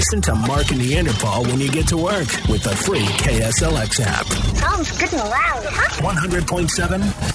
Listen to Mark and Neanderpaul when you get to work with the free KSLX app. Sounds good and loud, huh? 100.7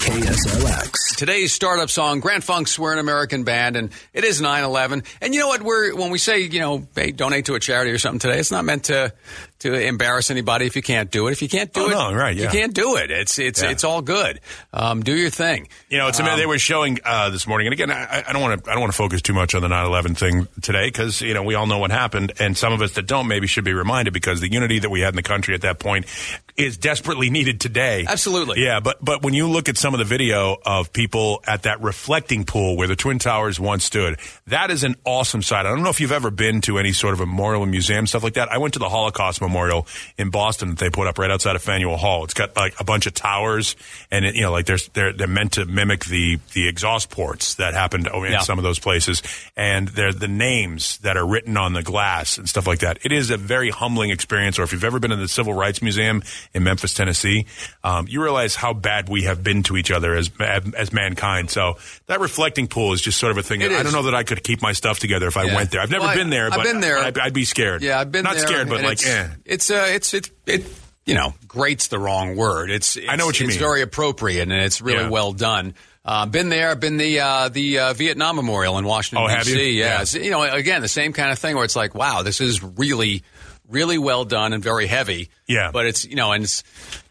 KSLX. Today's startup song, Grand Funk's We're an American Band, and it is 9-11. And you know what? We're when we say, you know, hey, donate to a charity or something today, it's not meant to to embarrass anybody if you can't do it. If you can't do Oh, it, no, right, you can't do it. It's it's Yeah. it's all good. Um, do your thing. You know, it's amazing. they were showing uh, this morning, and again, I, I don't want to. I don't want to focus too much on the 9/11 thing today because you know we all know what happened, and some of us that don't maybe should be reminded because the unity that we had in the country at that point is desperately needed today. Absolutely. Yeah, but but when you look at some of the video of people at that reflecting pool where the twin towers once stood, that is an awesome sight. I don't know if you've ever been to any sort of a memorial museum stuff like that. I went to the Holocaust Memorial in Boston that they put up right outside of Faneuil Hall. It's got like a bunch of towers, and it, you know, like there's they're they're meant to mimic the the exhaust ports that happened in Yeah. some of those places, and they're the names that are written on the glass and stuff like that. It is a very humbling experience. Or if you've ever been in the Civil Rights Museum in Memphis, Tennessee, um, you realize how bad we have been to each other as as mankind. So that reflecting pool is just sort of a thing. That I don't know that I could keep my stuff together if I Yeah. went there. I've never Well, been there, I've but been there. I'd, I'd be scared. Yeah, I've been not there, scared, but like, it's, eh. It's uh, it's it it you know, great's the wrong word. It's, it's I know what you it's mean. very appropriate and it's really Yeah. well done. Uh, been there, been the uh, the uh, Vietnam Memorial in Washington Oh, have D.C. you? Yeah, Yeah. It's, you know, again, the same kind of thing where it's like, wow, this is really, really well done and very heavy. Yeah. but it's you know, and it's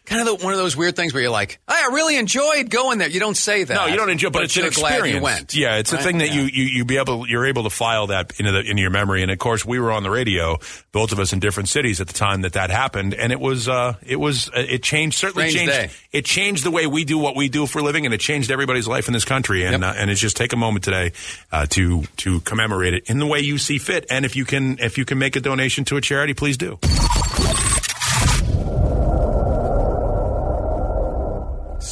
kind of the, one of those weird things where you're like, I really enjoyed going there. You don't say that. No, you don't enjoy, but, it's an experience. you went. Yeah, it's a thing that Yeah. you, you you be able you're able to file that into the into your memory. And of course, we were on the radio, both of us in different cities at the time that that happened, and it was uh it was uh, it changed certainly Strange changed day. it changed the way we do what we do for a living, and it changed everybody's life in this country. And Yep. uh, and it's just take a moment today uh, to to commemorate it in the way you see fit. And if you can if you can make a donation to a charity, please do.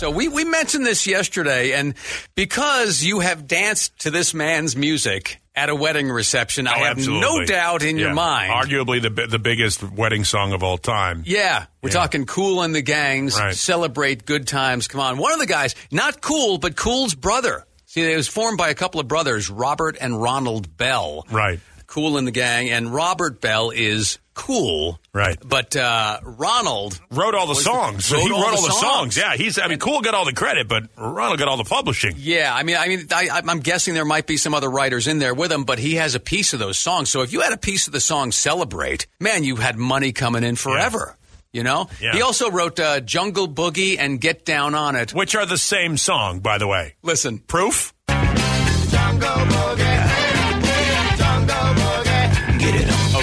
So we, we mentioned this yesterday, and because you have danced to this man's music at a wedding reception, I Oh, have no doubt in your mind. arguably the the biggest wedding song of all time. yeah, we're Yeah. talking Kool and the Gangs, Right. celebrate good times. Come on, one of the guys, not Kool, but Kool's brother. See, it was formed by a couple of brothers, Robert and Ronald Bell. Right. Kool in the Gang, and Robert Bell is cool. Right. But uh, Ronald wrote all the was songs. wrote he all wrote the all the songs. songs. Yeah, he's. I mean, Kool got all the credit, but Ronald got all the publishing. Yeah, I mean, I mean, I, I'm guessing there might be some other writers in there with him, but he has a piece of those songs. So if you had a piece of the song "Celebrate," man, you had money coming in forever. You know. Yeah. He also wrote uh, "Jungle Boogie" and "Get Down on It." Which are the same song, by the way. Listen, Proof?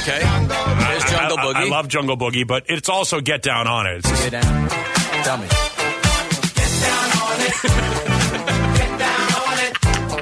Okay. There's "Jungle I, I- Boogie." I love Jungle Boogie, but it's also Get Down on It. It's just- Get down. Tell me.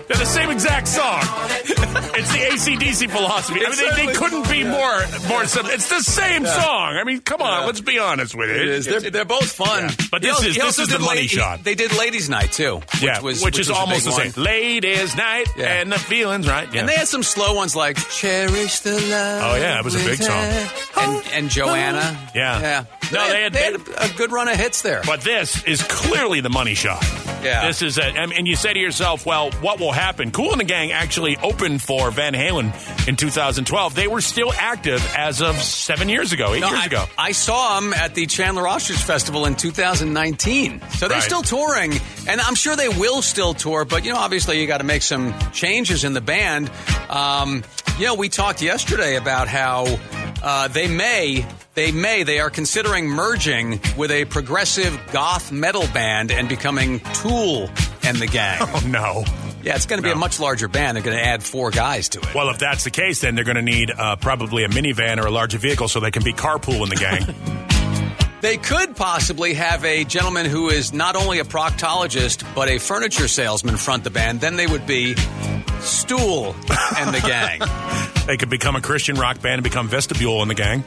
they're the same exact song. It's the ACDC philosophy. I mean, they, they couldn't be more more simple. It's the same song. I mean, come on, let's be honest with it. It is. They're, they're both fun. Yeah. But this is- this is the money shot. They did "Ladies' Night" too, which yeah, was which, is was almost the same. one. Ladies' night Yeah. and the feelings, right? Yeah. And they had some slow ones like "Cherish the Love." Oh, yeah, it was a big song. And, oh, and Joanna. Yeah. yeah. No, they had- they had a good run of hits there. But this is clearly the money shot. Yeah. This is it. And you say to yourself, well, what will happen? Kool and the Gang actually opened for Van Halen in 2012. They were still active as of seven years ago, eight No, years I, ago. I saw them at the Chandler Ostrich Festival in 2019. So they're Right. still touring, and I'm sure they will still tour. But you know, obviously, you got to make some changes in the band. Um, you know, we talked yesterday about how uh, they may, they may, they are considering merging with a progressive goth metal band and becoming Tool and the Gang. Oh, no. Yeah, it's going to be No. a much larger band. They're going to add four guys to it. Well, if that's the case, then they're going to need uh, probably a minivan or a larger vehicle so they can be carpool in the gang. They could possibly have a gentleman who is not only a proctologist but a furniture salesman front the band. Then they would be Stool and the gang. they could become a Christian rock band and become vestibule in the gang.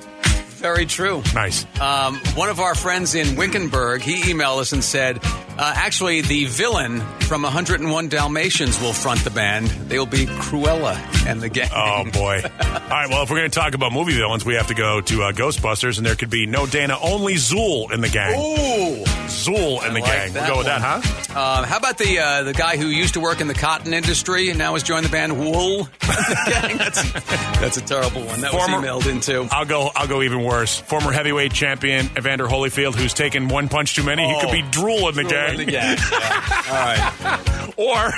Very true. Nice. Um, one of our friends in Wickenburg, he emailed us and said, Uh, actually, the villain from 101 Dalmatians will front the band. They will be Cruella and the gang. Oh boy! All right. Well, if we're going to talk about movie villains, we have to go to uh, Ghostbusters, and there could be no Dana, only Zuul in the gang. Ooh. Zuul in the like gang. we'll go with that, huh? Uh, how about the uh, the guy who used to work in the cotton industry and now has joined the band Wool? Gang? that's, that's a terrible one. That Former- was emailed into. I'll go. I'll go even worse. Former heavyweight champion Evander Holyfield, who's taken one punch too many. he could be oh. drooling the gang. The gang. Yeah. All right. Or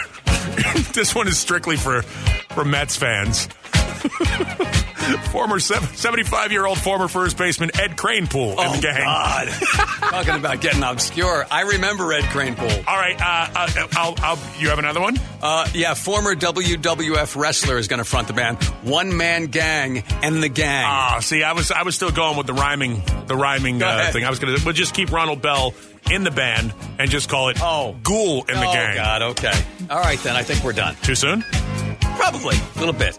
this one is strictly for for Mets fans. former seventy-five year old former first baseman Ed Kranepool in Oh the gang. God! Talking about getting obscure. I remember Ed Kranepool. All right, uh, uh, I'll, I'll, you have another one? Uh, yeah, former WWF wrestler is going to front the band. One man gang and the gang. Ah, see, I was I was still going with the rhyming the rhyming uh, thing. I was gonna we'll just keep Ronald Bell in the band and just call it Oh. Ghoul in the oh gang. God. Okay. All right then. I think we're done. Too soon? Probably a little bit.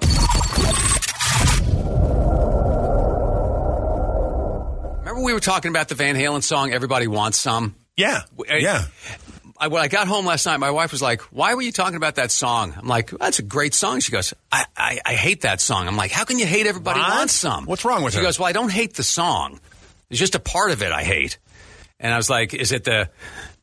We were talking about the Van Halen song "Everybody Wants Some." Yeah, yeah. I, when I got home last night, my wife was like, "Why were you talking about that song?" I'm like, "That's a great song." She goes, "I, I, I hate that song." I'm like, "How can you hate Everybody What? Wants Some?" What's wrong with she her? goes, "Well, I don't hate the song. It's just a part of it I hate." And I was like, "Is it the?"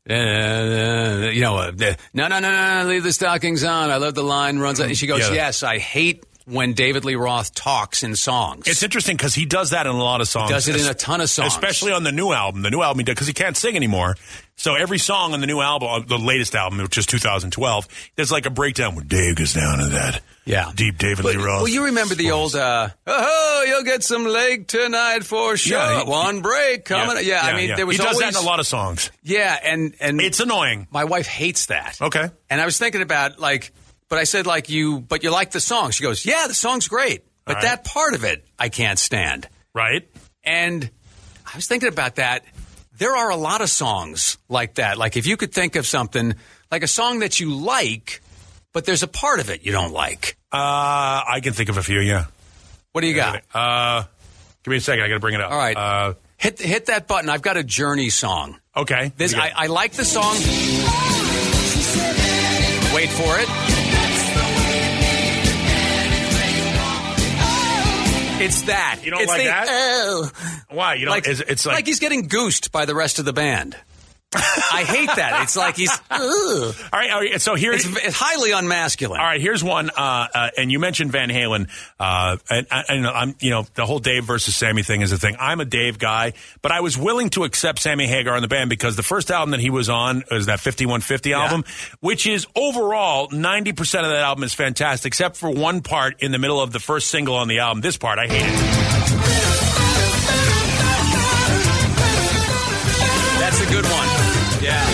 Uh, you know, uh, the, no, no, no, no, no, leave the stockings on. I love the line runs. And she goes, Yeah. yes, I hate when David Lee Roth talks in songs. It's interesting because he does that in a lot of songs. He does it in a ton of songs. especially on the new album. The new album he does because he can't sing anymore. So every song on the new album, uh, the latest album, which is 2012, there's like a breakdown where Dave goes down to that Yeah. deep David Lee Roth. Well, you remember the old, uh, oh, you'll get some leg tonight for sure. Yeah, he- One break coming. Yeah, I mean, there was he does always that in a lot of songs. Yeah, and and It's annoying. my wife hates that. Okay. And I was thinking about like, but I said like you, but you like the song. She goes, yeah, the song's great, but right. that part of it I can't stand. Right? And I was thinking about that. There are a lot of songs like that. Like if you could think of something like a song that you like, but there's a part of it you don't like. Uh, I can think of a few. Yeah. What do you got? Uh, give me a second. I got to bring it up. All right. Uh, hit hit that button. I've got a Journey song. okay. This I, I like the song. Wait for it. It's that. You don't It's like the, that? "Oh." Why? You know, like, it's, it's like, he's getting goosed by the rest of the band. I hate that. It's like he's. All right. All right. So here, It's, it's highly unmasculine. All right, here's one. Uh, uh, and you mentioned Van Halen, uh, and, and I'm, you know, the whole Dave versus Sammy thing is a thing. I'm a Dave guy, but I was willing to accept Sammy Hagar in the band because the first album that he was on was that 5150 album, which is overall 90 percent of that album is fantastic, except for one part in the middle of the first single on the album. This part I hate it. That's a good one. Yeah.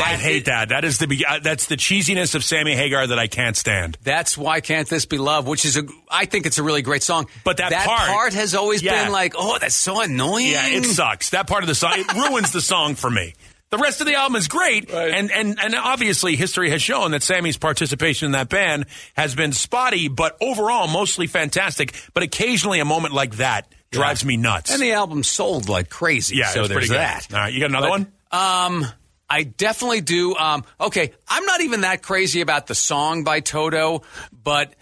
I hate that. That is the uh, that's the cheesiness of Sammy Hagar that I can't stand. That's why can't this be love? Which is a, I think it's a really great song. But that part- has always Yeah. been like, oh, that's so annoying. Yeah, it sucks. That part of the song it ruins the song for me. The rest of the album is great, Right. and, and and obviously history has shown that Sammy's participation in that band has been spotty, but overall mostly fantastic. But occasionally a moment like that drives me nuts. And the album sold like crazy. yeah, so it was there's pretty good. that. All right, you got another But, one? Um, I definitely do. Um, okay, I'm not even that crazy about the song by Toto, but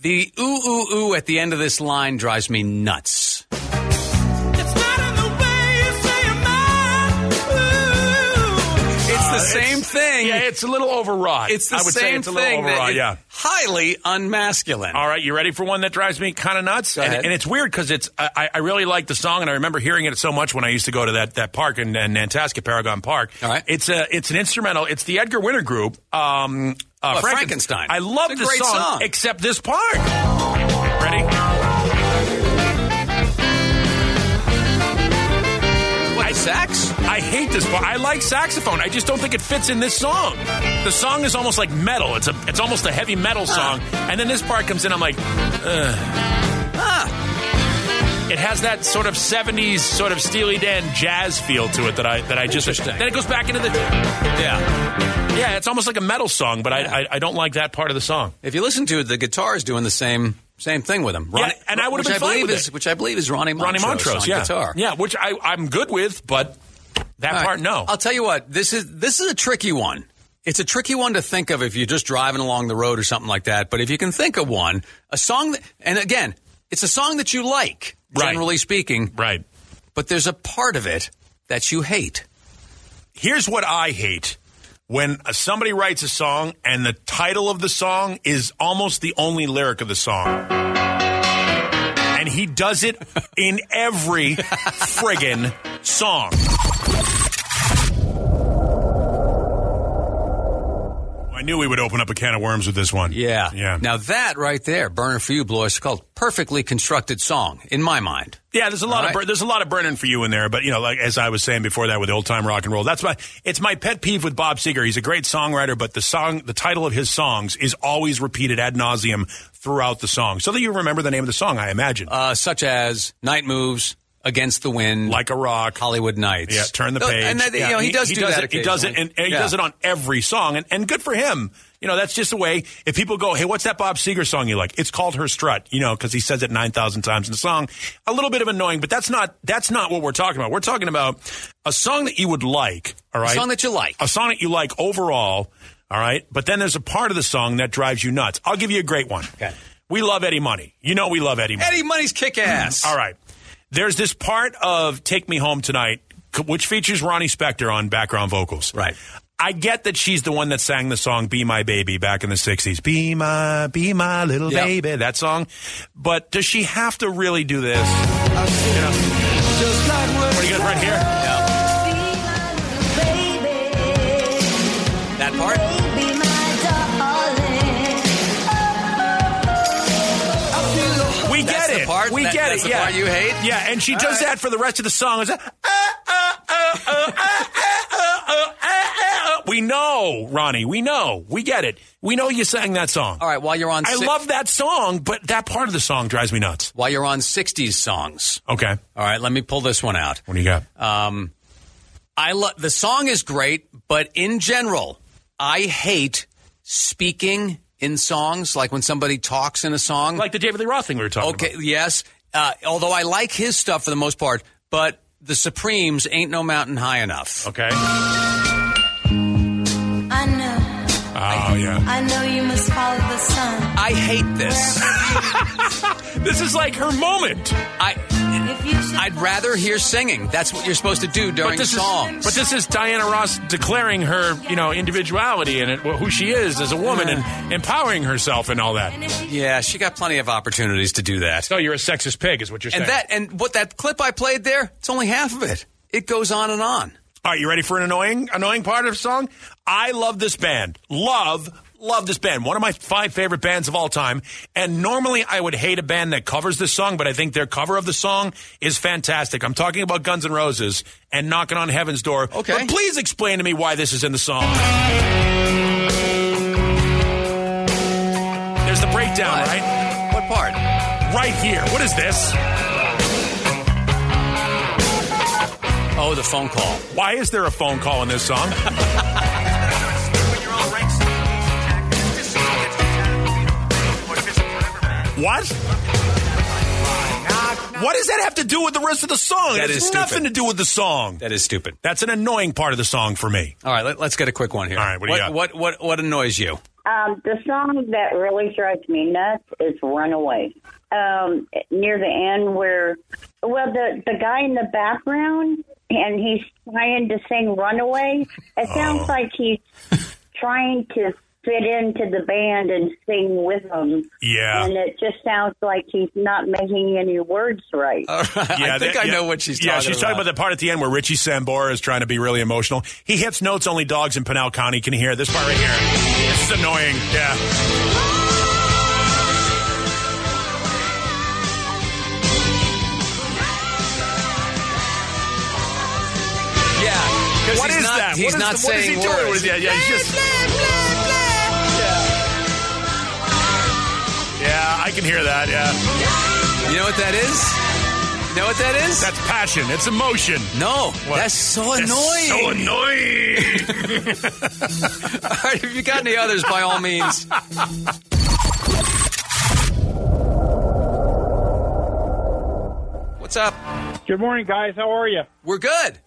the ooh ooh ooh at the end of this line drives me nuts. It's the same thing. Yeah, it's a little overwrought. it's the I would same say it's a little thing. overwrought. Yeah. highly unmasculine. All right, you ready for one that drives me kind of nuts? And, and it's weird because it's I, I really like the song, and I remember hearing it so much when I used to go to that, that park in, in Nantasket, Paragon Park. All right. it's a it's an instrumental. It's the Edgar Winter Group. Um, uh, Oh, Frankenstein. I love the great song, song. except this part. Ready? Hate this part. I like saxophone. I just don't think it fits in this song. The song is almost like metal. It's a it's almost a heavy metal song, and then this part comes in. I'm like, ugh. It has that sort of '70s sort of Steely Dan jazz feel to it that I that I just. Then it goes back into the Yeah. yeah. It's almost like a metal song, but I, I I don't like that part of the song. If you listen to it, the guitar is doing the same Same thing with him. Yeah, and I would've which been fine with is it. which I believe is Ronnie Montrose, Ronnie Montrose, on yeah, guitar. yeah, which I I'm good with, but that All right. part no. I'll tell you what. This is this is a tricky one. It's a tricky one to think of if you're just driving along the road or something like that. But if you can think of one, a song that, and again, it's a song that you like, Right. generally speaking. right. But there's a part of it that you hate. Here's what I hate. When somebody writes a song and the title of the song is almost the only lyric of the song. And he does it in every friggin' song. Knew we would open up a can of worms with this one. Yeah. Yeah. Now that right there, Burner for You, Blois, is called perfectly constructed song in my mind. Yeah, there's a lot All of right. there's a lot of burning for you in there, but you know, like as I was saying before that with old time rock and roll, that's my it's my pet peeve with Bob Seger. He's a great songwriter, but the song, the title of his songs is always repeated ad nauseum throughout the song, so that you remember the name of the song. I imagine, Uh, such as Night Moves, Against the Wind, like a rock. Hollywood Nights. Yeah, turn the page. And that, Yeah, you know, he, does do does that it. He does it, and, and he Yeah. does it on every song, and, and good for him. You know, that's just the way. If people go, "Hey, what's that Bob Seger song you like?" It's called "Her Strut," you know, because he says it nine thousand times in the song. A little bit of annoying, but that's not that's not what we're talking about. We're talking about a song that you would like. All right, a song that you like. a song that you like overall. All right, but then there's a part of the song that drives you nuts. I'll give you a great one. Okay. We love Eddie Money. You know we love Eddie Money. Eddie Money's kick ass. All right. There's this part of Take Me Home Tonight, which features Ronnie Spector on background vocals. Right. I get that she's the one that sang the song Be My Baby back in the 60s. Be my, be my little Yep. baby, that song. But does she have to really do this? You know, what do you got right here? That's the yeah. part you hate? Yeah, and she All does right. that for the rest of the song. We know, Ronnie. We know. We get it. We know you sang that song. All right, while you're on, I love that song, but that part of the song drives me nuts. While you're on '60s songs, okay. All right, let me pull this one out. What do you got? Um, I love the song is great, but in general, I hate speaking in songs, like when somebody talks in a song, like the David Lee Roth thing we were talking. Okay, about. yes, uh, although I like his stuff for the most part, but the Supremes ain't no mountain high enough. Okay. I know, Oh, yeah. I know you must follow the sun. I hate this. This is like her moment. I If you should I'd rather hear singing. That's what you're supposed to do during But songs. is but this is Diana Ross declaring her, you know, individuality and it, who she is as a woman and empowering herself and all that. yeah, she got plenty of opportunities to do that. So you're a sexist pig, is what you're saying. And that and what that clip I played there, it's only half of it. It goes on and on. All right, you ready for an annoying annoying part of the song? I love this band. Love love this band. One of my five favorite bands of all time. And normally I would hate a band that covers this song, but I think their cover of the song is fantastic. I'm talking about Guns N' Roses and Knocking on Heaven's Door. Okay. But please explain to me why this is in the song. There's the breakdown, What? right? What part? Right here. What is this? Oh, the phone call. Why is there a phone call in this song? What? What does that have to do with the rest of the song? That it has is nothing stupid. to do with the song. That is stupid. That's an annoying part of the song for me. All right, let, us get a quick one here. All right, what do you got? What what what annoys you? Um, the song that really drives me nuts is "Runaway." Um, near the end, where well, the the guy in the background and he's trying to sing "Runaway." It sounds Oh. like he's trying to fit into the band and sing with them, Yeah. and it just sounds like he's not making any words right. All right, I think that- I yeah. know what she's Yeah, talking she's about. talking about the part at the end where Richie Sambora is trying to be really emotional. He hits notes only dogs in Pinal County can hear. This part right here. This is annoying. Yeah. yeah, because What he's not, that? He's What is not the- what is saying he doing words. with- yeah, yeah, he's just- I can hear that, yeah. You know what that is? You know what that is? That's passion. It's emotion. No, what? that's so annoying. That's so annoying. all right, if you got any others, by all means. What's up? Good morning, guys. How are you? We're good.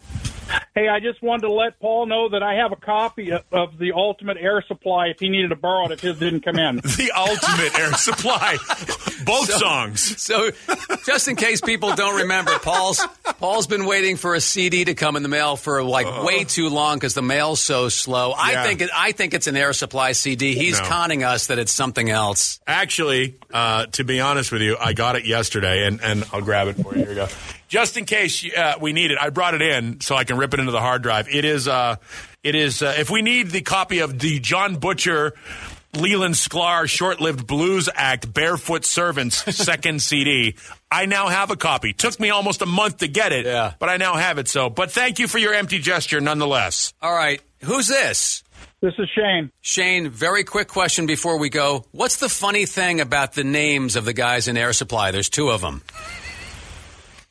Hey, I just wanted to let Paul know that I have a copy of, of the Ultimate Air Supply if he needed to borrow it if his didn't come in. The ultimate air supply. Both songs. So, just in case people don't remember, Paul's Paul's been waiting for a CD to come in the mail for like way too long because the mail's so slow. I Yeah. think it, I think it's an Air Supply CD. He's No. conning us that it's something else. Actually, uh, to be honest with you, I got it yesterday, and, and I'll grab it for you. Here we go. Just in case uh, we need it, I brought it in so I can rip it into the hard drive. It is, uh, it is. Uh, if we need the copy of the Jon Butcher, Leland Sklar short-lived blues act, Barefoot Servants second CD, I now have a copy. Took me almost a month to get it, Yeah. but I now have it. So, but thank you for your empty gesture, nonetheless. All right, who's this? This is Shane. Shane, very quick question before we go. What's the funny thing about the names of the guys in Air Supply? There's two of them.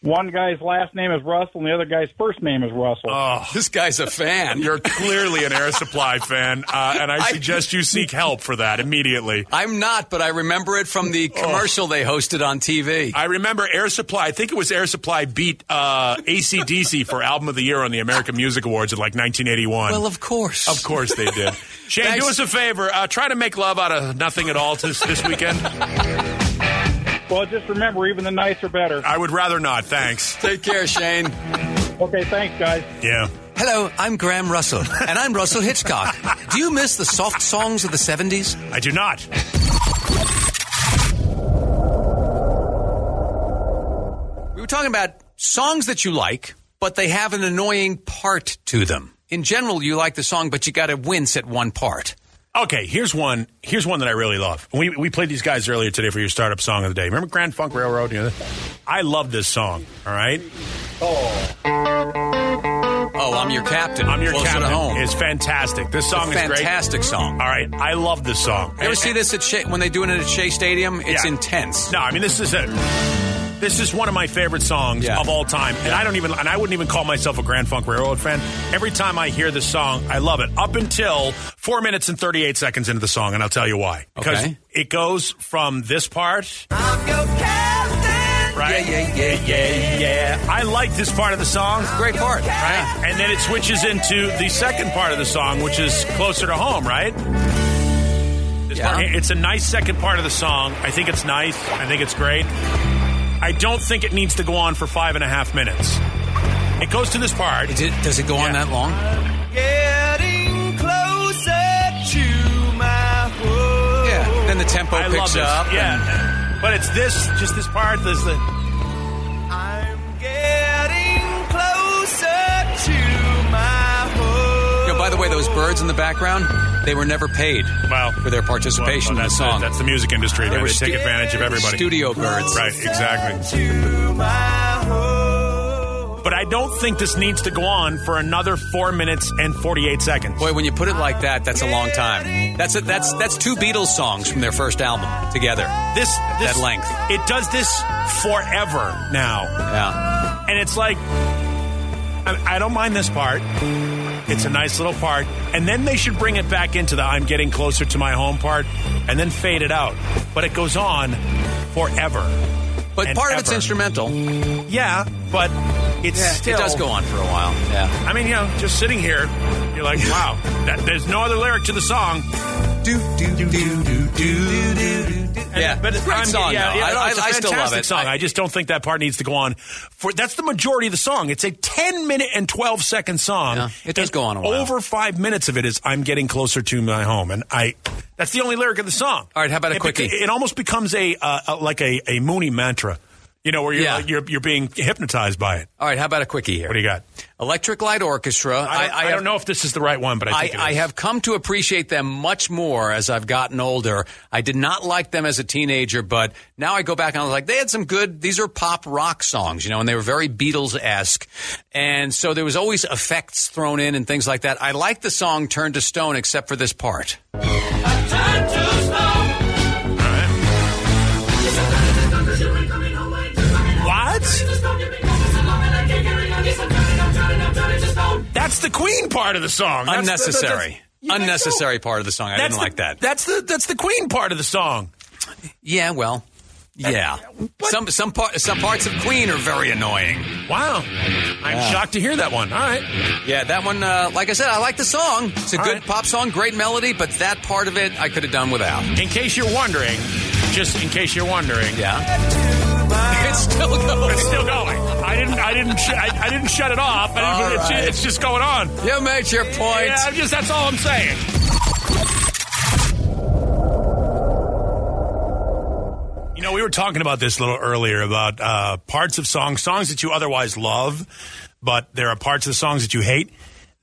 One guy's last name is Russell, and the other guy's first name is Russell. Oh, this guy's a fan. You're clearly an Air Supply fan, uh, and I I- suggest you seek help for that immediately. I'm not, but I remember it from the commercial they hosted on TV. I remember Air Supply. I think it was Air Supply beat uh, ACDC for Album of the Year on the American Music Awards in like 1981. well, of course. of course they did. Shane, Thanks. do us a favor. Uh, try to make love out of nothing at all this, this weekend. Well, just remember, even the nights are better. I would rather not. Thanks. Take care, Shane. Okay, thanks, guys. Yeah. Hello, I'm Graham Russell, and I'm Russell Hitchcock. Do you miss the soft songs of the 70s? I do not. We were talking about songs that you like, but they have an annoying part to them. In general, you like the song, but you got to wince at one part. Okay, here's one. Here's one that I really love. We we played these guys earlier today for your startup song of the day. Remember Grand Funk Railroad? You know, I love this song. All right, Oh, Oh, I'm your captain. I'm your Closer captain. to home. It's fantastic. This song is great. fantastic song. All right, I love this song. You ever see this at Shea, when they do it at Shea Stadium? It's Yeah. intense. No, I mean this is a this is one of my favorite songs Yeah. of all time, and I don't even and I wouldn't even call myself a Grand Funk Railroad fan. Every time I hear this song, I love it. Up until four minutes and thirty eight seconds into the song, and I'll tell you why. Because Okay. it goes from this part. Right? Yeah, yeah, yeah, yeah, yeah. I like this part of the song. Great part. Right? And then it switches into the second part of the song, which is closer to home, right? Yeah. part- it's a nice second part of the song. I think it's nice. I think it's great. I don't think it needs to go on for five and a half minutes. It goes to this part. Is it- does it go on that long? Getting closer to my home. Yeah. Then the tempo I picks love this. up. and- Yeah. But it's this, just this part. This the. Those birds in the background, they were never paid Well, for their participation well, in the song. that's the music industry. were They take advantage of everybody. Studio birds. Right, exactly. To my home. But I don't think this needs to go on for another four minutes and 48 seconds. Boy, when you put it like that, that's a long time. That's a, that's that's two Beatles songs from their first album together. This, this That length. It does this forever now. Yeah. And it's like, I, I don't mind this part. It's a nice little part. And then they should bring it back into the I'm getting closer to my home part and then fade it out. But it goes on forever. But part of it's instrumental. Yeah, but it's still. it does go on for a while. Yeah. I mean, you know, just sitting here, you're like, wow, that, there's no other lyric to the song. Do, do, do, do, do, do, do. Yeah, but great I'm- song, Yeah, though. yeah, I- no, I- it's a I still love it. Song. I- I, just don't think that part needs to go on. For that's the majority of the song. It's a 10 minute and 12 second song. Yeah, it does go on a while. Over five minutes of it is "I'm getting closer to my home," and I. That's the only lyric of the song. All right, how about a it quickie? It almost becomes a, uh, like a, a Mooney mantra. You know, where you're, Yeah. you're you're being hypnotized by it. All right, how about a quickie here? What do you got? Electric Light Orchestra. I don't, I, have- don't know if this is the right one, but I I, I have come to appreciate them much more as I've gotten older. I did not like them as a teenager, but now I go back and I was like, they had some good, these are pop rock songs, you know, and they were very Beatles esque. And so there was always effects thrown in and things like that. I like the song Turn to Stone except for this part. The Queen part of the song. That's the- Unnecessary. Yeah, that's Unnecessary part of the song. I That's didn't the- like that. That's the that's the Queen part of the song. Yeah, well, Yeah. Some some part, some parts of Queen are very annoying. Wow. I'm shocked to hear that one. All right. Yeah, that one. Uh, like I said, I like the song. It's a All good right. pop song, great melody, but that part of it I could have done without. In case you're wondering, just in case you're wondering, Yeah. It's still going. it's still going. I didn't. I didn't. Sh- I, I didn't shut it off. I didn't, it's, right. it's just going on. You made your point. Yeah, I'm just that's all I'm saying. You know, we were talking about this a little earlier about uh, parts of songs, songs that you otherwise love, but there are parts of the songs that you hate.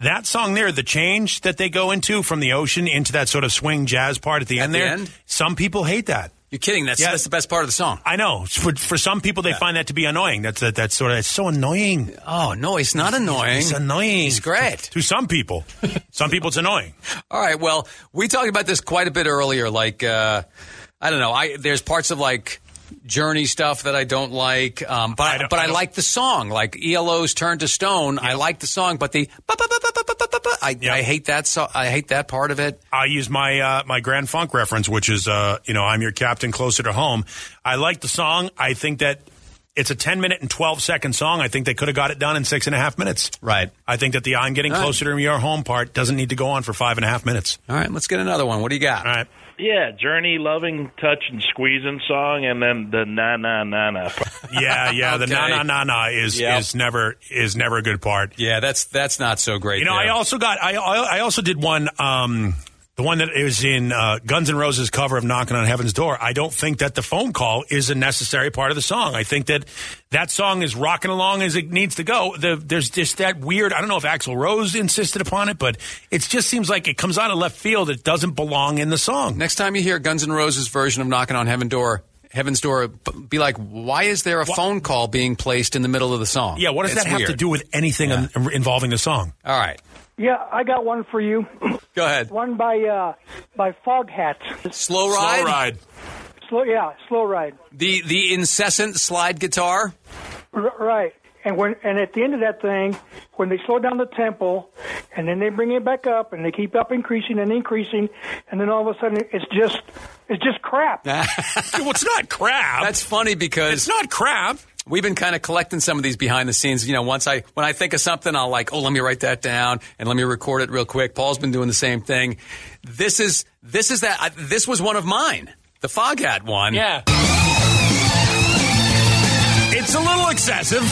That song there, the change that they go into from the ocean into that sort of swing jazz part at the At end the there, end? some people hate that. You're kidding. That's Yeah. that's the best part of the song. I know. For, for some people, they find that to be annoying. That's that, that's sort of it's so annoying. Oh no, it's not annoying. It's annoying. It's great. to some people. some people, it's annoying. All right. Well, we talked about this quite a bit earlier. Like, uh, I don't know. I there's parts of like Journey stuff that I don't like. Um, but I don't, but I, I like the song, like ELO's "Turn to Stone." Yeah. I like the song, but the I, yeah. I hate that. So I hate that part of it. I use my uh, my Grand Funk reference, which is uh, you know I'm your captain, closer to home. I like the song. I think that it's a 10 minute and 12 second song. I think they could have got it done in six and a half minutes. Right. I think that the I'm getting All closer right. to your home part doesn't need to go on for five and a half minutes. All right, let's get another one. What do you got? All right. Yeah, Journey, loving, touch, and squeezing song, and then the na na na na. Yeah, yeah. The Okay. na na na na is Yep. is never is never a good part. Yeah, that's that's not so great. You know, there. I also got I I I also did one um the one that is in uh, Guns N' Roses cover of "Knocking on Heaven's Door." I don't think that the phone call is a necessary part of the song. I think that that song is rocking along as it needs to go. The, there's just that weird. I don't know if Axl Rose insisted upon it, but it just seems like it comes out of left field. It doesn't belong in the song. Next time you hear Guns N' Roses version of "Knocking on Heaven Door," Heaven's Door, be like, why is there a phone call being placed in the middle of the song? Yeah, what does It's that have to do with anything Yeah. involving the song? All right, Yeah, I got one for you. go ahead. One by uh, by Foghat's. Slow ride. Slow ride. Slow, yeah, slow ride. The the incessant slide guitar. R- right. And when and at the end of that thing, when they slow down the tempo, and then they bring it back up, and they keep up increasing and increasing, and then all of a sudden it's just it's just crap. well, it's not crap. That's funny because it's not crap. We've been kind of collecting some of these behind the scenes. You know, once I when I think of something, I'll like, oh, let me write that down and let me record it real quick. Paul's been doing the same thing. This is this is that. I, this was one of mine, the Foghat one. Yeah. It's a little excessive.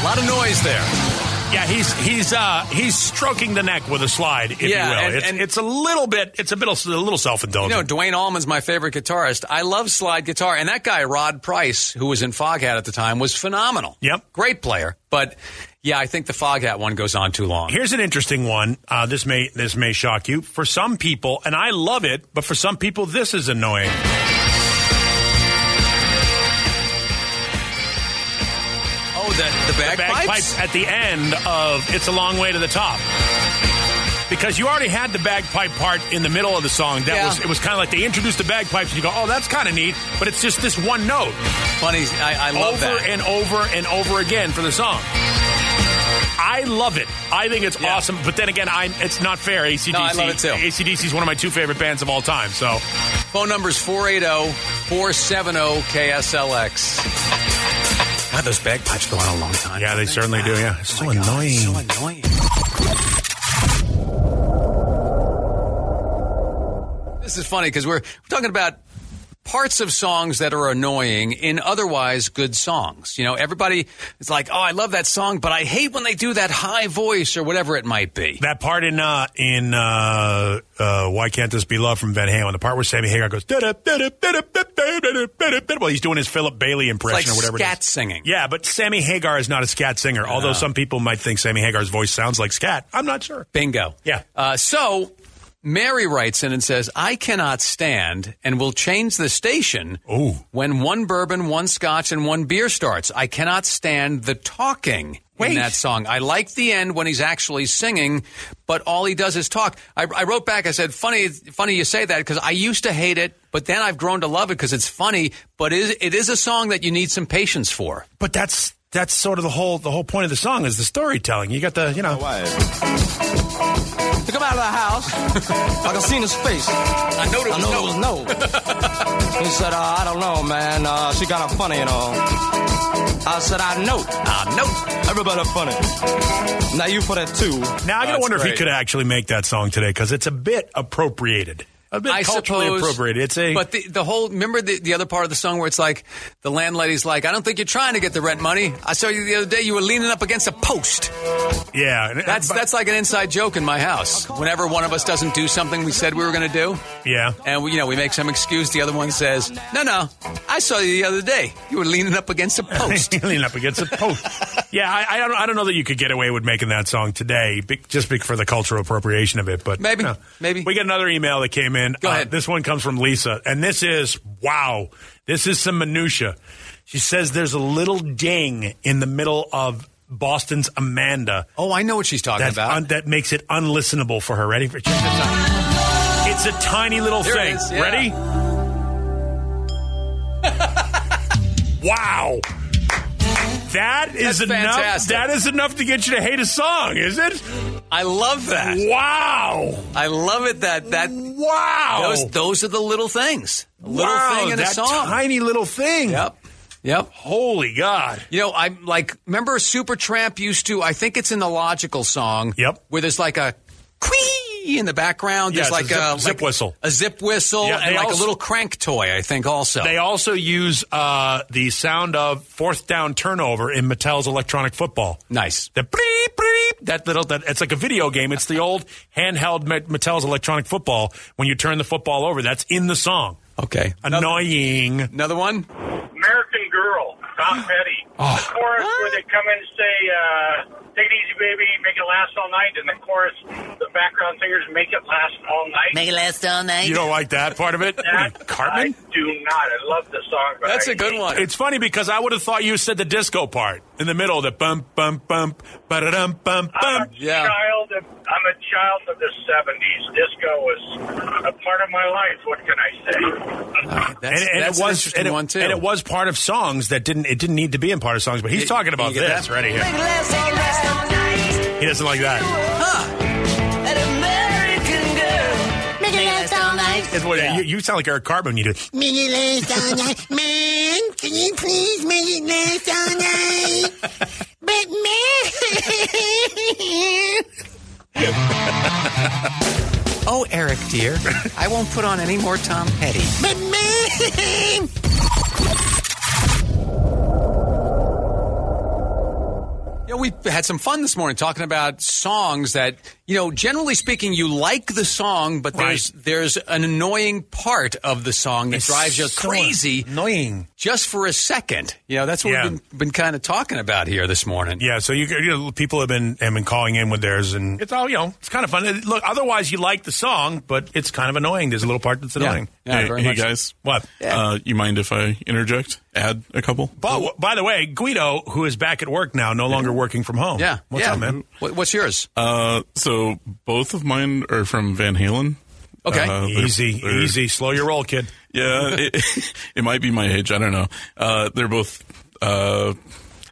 A lot of noise there. Yeah, he's he's uh he's stroking the neck with a slide, if Yeah, you will. and- it's, and- it's a little bit it's a bit a little self indulgent. You know, Duane Allman's my favorite guitarist. I love slide guitar, and that guy Rod Price, who was in Foghat at the time, was phenomenal. Yep. great player. But yeah, I think the Foghat one goes on too long. Here's an interesting one. Uh, this may this may shock you. For some people, and I love it, but for some people, this is annoying. Oh, the the The bagpipes. bagpipes at the end of "It's a Long Way to the Top." Because you already had the bagpipe part in the middle of the song. That Yeah. was it was kind of like they introduced the bagpipes and you go, "Oh, that's kind of neat," but it's just this one note Funny, I, I love over that. and over and over again for the song. I love it. I think it's Yeah. awesome. But then again, I it's not fair. ACDC. No, I love it too. ACDC is one of my two favorite bands of all time. So Phone number is 480 470 KSLX. God, those bagpipes go on a long time. yeah, they certainly do. Yeah, it's so Oh my God, annoying. So annoying. This is funny because we're, we're talking about parts of songs that are annoying in otherwise good songs. You know, everybody is like, "Oh, I love that song, but I hate when they do that high voice or whatever it might be." That part in uh, in uh, uh, Why Can't This Be Love from Van Halen, the part where Sammy Hagar goes, well, he's doing his Philip Bailey impression like or whatever. it scat is. singing. Yeah, but Sammy Hagar is not a scat singer, although some people might think Sammy Hagar's voice sounds like scat. I'm not sure. Bingo. Yeah. Uh, so Mary writes in and says, I cannot stand and will change the station Ooh. when one bourbon, one scotch, and one beer starts. I cannot stand the talking Wait. in that song. I like the end when he's actually singing, but all he does is talk. I, I wrote back, I said, funny, funny you say that because I used to hate it, but then I've grown to love it because it's funny, but it is, it is a song that you need some patience for. But that's that's sort of the whole the whole point of the song is the storytelling. You got the you know. He come out of the house. like I seen his face. I know it I was know no. it was no. he said, uh, I don't know, man. Uh, she kind of funny, you know. I said, I know. I know. Everybody funny. Now you for that too. Now I gotta That's wonder if he could actually make that song today because it's a bit appropriated, a bit I culturally suppose, appropriated. It's a but the, the whole remember the, the other part of the song where it's like the landlady's like, I don't think you're trying to get the rent money. I saw you the other day. You were leaning up against a post. yeah. That's that's like an inside joke in my house. Whenever one of us doesn't do something we said we were going to do, yeah. and we, you know we make some excuse, the other one says, "No, no, I saw you the other day. You were leaning up against a post." leaning up against a post. yeah, I, I don't. I don't know that you could get away with making that song today, just for the cultural appropriation of it. But Maybe, you know. maybe. we got another email that came in. Go Uh, ahead. this one comes from Lisa, and this is wow. This is some minutia. She says there's a little ding in the middle of Boston's Amanda. oh, I know what she's talking about. un- that makes it unlistenable for her. Ready for check this out. It's a tiny little There thing. is, yeah. Ready? wow. That is That's enough. fantastic. That is enough to get you to hate a song, is it? I love that. Wow. I love it that that Wow. those those are the little things. A little wow, thing in a song. tiny little thing. Yep. Yep. Holy God. You know, I'm like, remember Supertramp used to, I think it's in the logical song. Yep. Where there's like a quee in the background. Yeah, There's it's like a a, zip- zip like whistle. A zip whistle Yeah, and like also- a little crank toy, I think also. They also use uh, the sound of fourth down turnover in Mattel's electronic football. nice. The bleep bleep. That little. That it's like a video game. It's the old handheld Mattel's electronic football. When you turn the football over, that's in the song. Okay. Annoying. another one? American Girl, Tom Petty. Oh. The chorus where they come in and say, uh, "Take it easy, baby, make it last all night," and the chorus, the background singers make it last all night. Make it last all night. You don't like that part of it, that Cartman? I do not. I love the song, but That's I a good hate one. It's funny because I would have thought you said the disco part in the middle, the bump bump bump, ba da dum bump I'm bump. a child. Of, I'm a child of the '70s. Disco was a part of my life. What can I say? Uh, that's, and, and that's it an was interesting and it, one too. and it was part of songs that didn't it didn't need to be in part of songs, but he's You- talking about you get this that? right here. Make it last all night. He doesn't like that. An American girl. Make it last all night. It's what, you, you sound like Eric Cartman when you do. Make it last all night. Man, can you please make it last all night? But man. oh, Eric, dear. I won't put on any more Tom Petty. But man. You know, we had some fun this morning talking about songs that, you know, generally speaking, you like the song, but there's there's an annoying part of the song that drives you so crazy Annoying. just for a second. You know, that's what Yeah. we've been, been kind of talking about here this morning. Yeah, so you, you know, people have been have been calling in with theirs, and it's all you know. It's kind of fun. Look, otherwise you like the song, but it's kind of annoying. There's a little part that's annoying. Yeah, hey, very hey much. guys. What? Uh, you mind if I interject? Add a couple? But by the way, Guido, who is back at work now, no longer working from home. Yeah. what's yeah. up, man? What's yours? Uh, so both of mine are from Van Halen. Okay. Uh, they're- Easy, they're- easy, slow your roll, kid. Yeah, it, it might be my age. I don't know. Uh, they're both uh,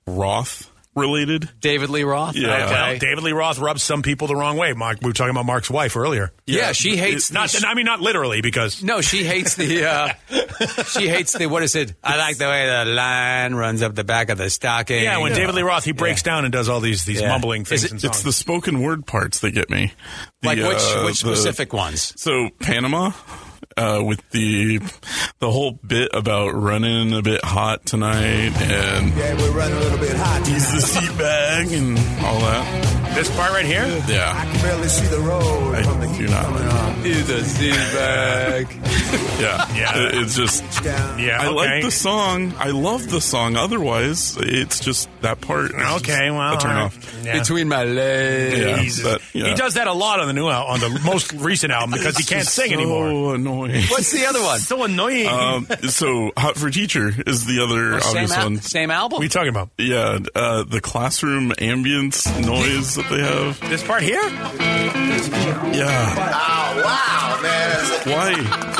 Roth related. David Lee Roth? Yeah. Well, David Lee Roth rubs some people the wrong way. Mark, we were talking about Mark's wife earlier. Yeah, she hates Not, the- I mean, not literally, because No, she hates the. Uh, she hates the. What is it? I like the way the line runs up the back of the stocking. yeah, when David Lee Roth he breaks down and does all these these Yeah. mumbling things it- and songs. It's the spoken word parts that get me. The, like which uh, which the- specific ones? So Panama, uh, with the the whole bit about running a bit hot tonight, and Yeah, we're running a little bit hot. use the seat bag and all that. this part right here. Yeah, I can barely see the road I from the do heat not. coming on. Is a seat bag. yeah, Yeah. It- It's just Yeah, I okay. like the song. I love the song. Otherwise, it's just that part. Okay, well, a turn off. Yeah. Between my legs. Yeah, but, yeah. He does that a lot on the new on the most recent album because he can't sing so anymore. annoying. What's the other one? So annoying. Um, so Hot for Teacher is the other same, obvious al- one. same album. what are you talking about? Yeah, uh, the classroom ambience noise that they have. This part here? Yeah. Oh, wow, man. Why?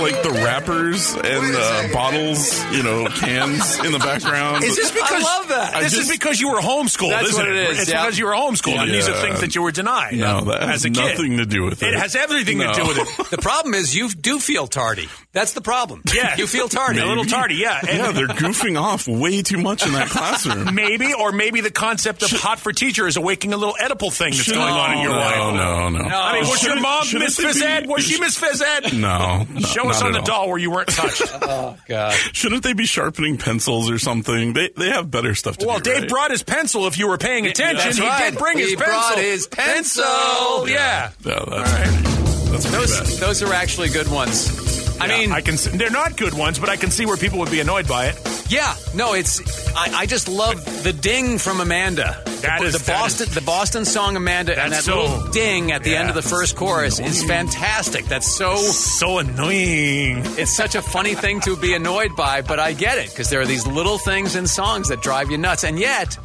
Like the wrappers and uh, bottles, you know, cans in the background. Is this because I love that? This is because you were homeschooled, That's isn't what it is, It's yeah. because you were homeschooled, and these are Yeah. things that you were denied. No, that has as a kid. nothing to do with it. It has everything No. to do with it. The problem is you do feel tardy. That's the problem. Yeah, You feel tardy. a little tardy. Yeah, and yeah, they're goofing off way too much in that classroom. maybe, or maybe the concept of hot for teacher is awakening a little edible thing that's Should- going on in your no, life. No, no, No. I mean, was your Shouldn't- mom Miss they Phys be- Ed? Was she Miss Phys Ed? No, no, Show us on the all. doll where you weren't touched. Oh God. Shouldn't they be sharpening pencils or something? They they have better stuff to well, do. Well, Dave right? brought his pencil. If you were paying attention, That's he right. did bring his He pencil. brought his pencil. Yeah. Yeah, that's pretty, that's Those those are actually good ones. I Yeah, mean, I can. See, they're not good ones, but I can see where people would be annoyed by it. yeah, no, it's. I, I just love the ding from Amanda. That the, is- the Boston is- the Boston song Amanda and that so- little ding at the Yeah. end of the first chorus is fantastic. That's so. So annoying. It's such a funny thing to be annoyed by, but I get it because there are these little things in songs that drive you nuts, and yet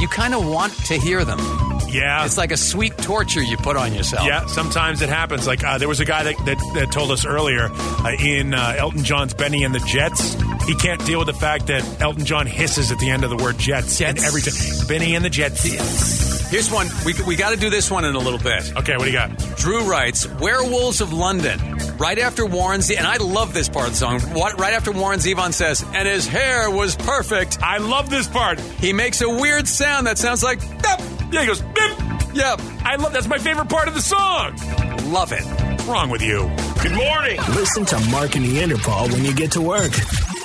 you kind of want to hear them. Yeah. It's like a sweet torture you put on yourself. Yeah, sometimes it happens. Like uh, there was a guy that, that, that told us earlier uh, in uh, Elton John's Bennie and the Jets. He can't deal with the fact that Elton John hisses at the end of the word Jets. Jets. And every time Bennie and the Jets. Here's one. We, we got to do this one in a little bit. Okay, what do you got? Drew writes, Werewolves of London. Right after Warren's, and I love this part of the song. What, right after Warren's, Zevon says, and his hair was perfect. I love this part. He makes a weird sound that sounds like, "Beep." Yeah, he goes. Bip. yeah, I love. That's my favorite part of the song. love it. What's wrong with you? Good morning. Listen to Mark and Neanderpaul when you get to work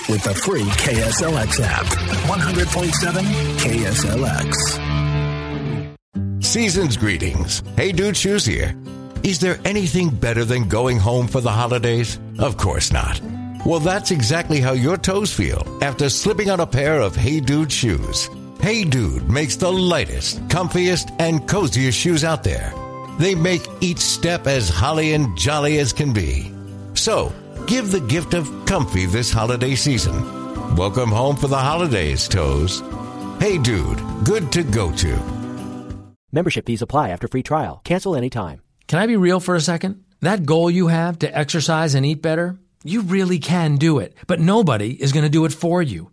with the free KSLX app. 100.7 KSLX. Season's greetings. Hey Dude Shoes here. Is there anything better than going home for the holidays? Of course not. Well, that's exactly how your toes feel after slipping on a pair of Hey Dude shoes. Hey Dude makes the lightest, comfiest, and coziest shoes out there. They make each step as holly and jolly as can be. So, give the gift of comfy this holiday season. Welcome home for the holidays, toes. Hey Dude, good to go to. Membership fees apply after free trial. Cancel anytime. Can I be real for a second? That goal you have to exercise and eat better, you really can do it. But nobody is going to do it for you.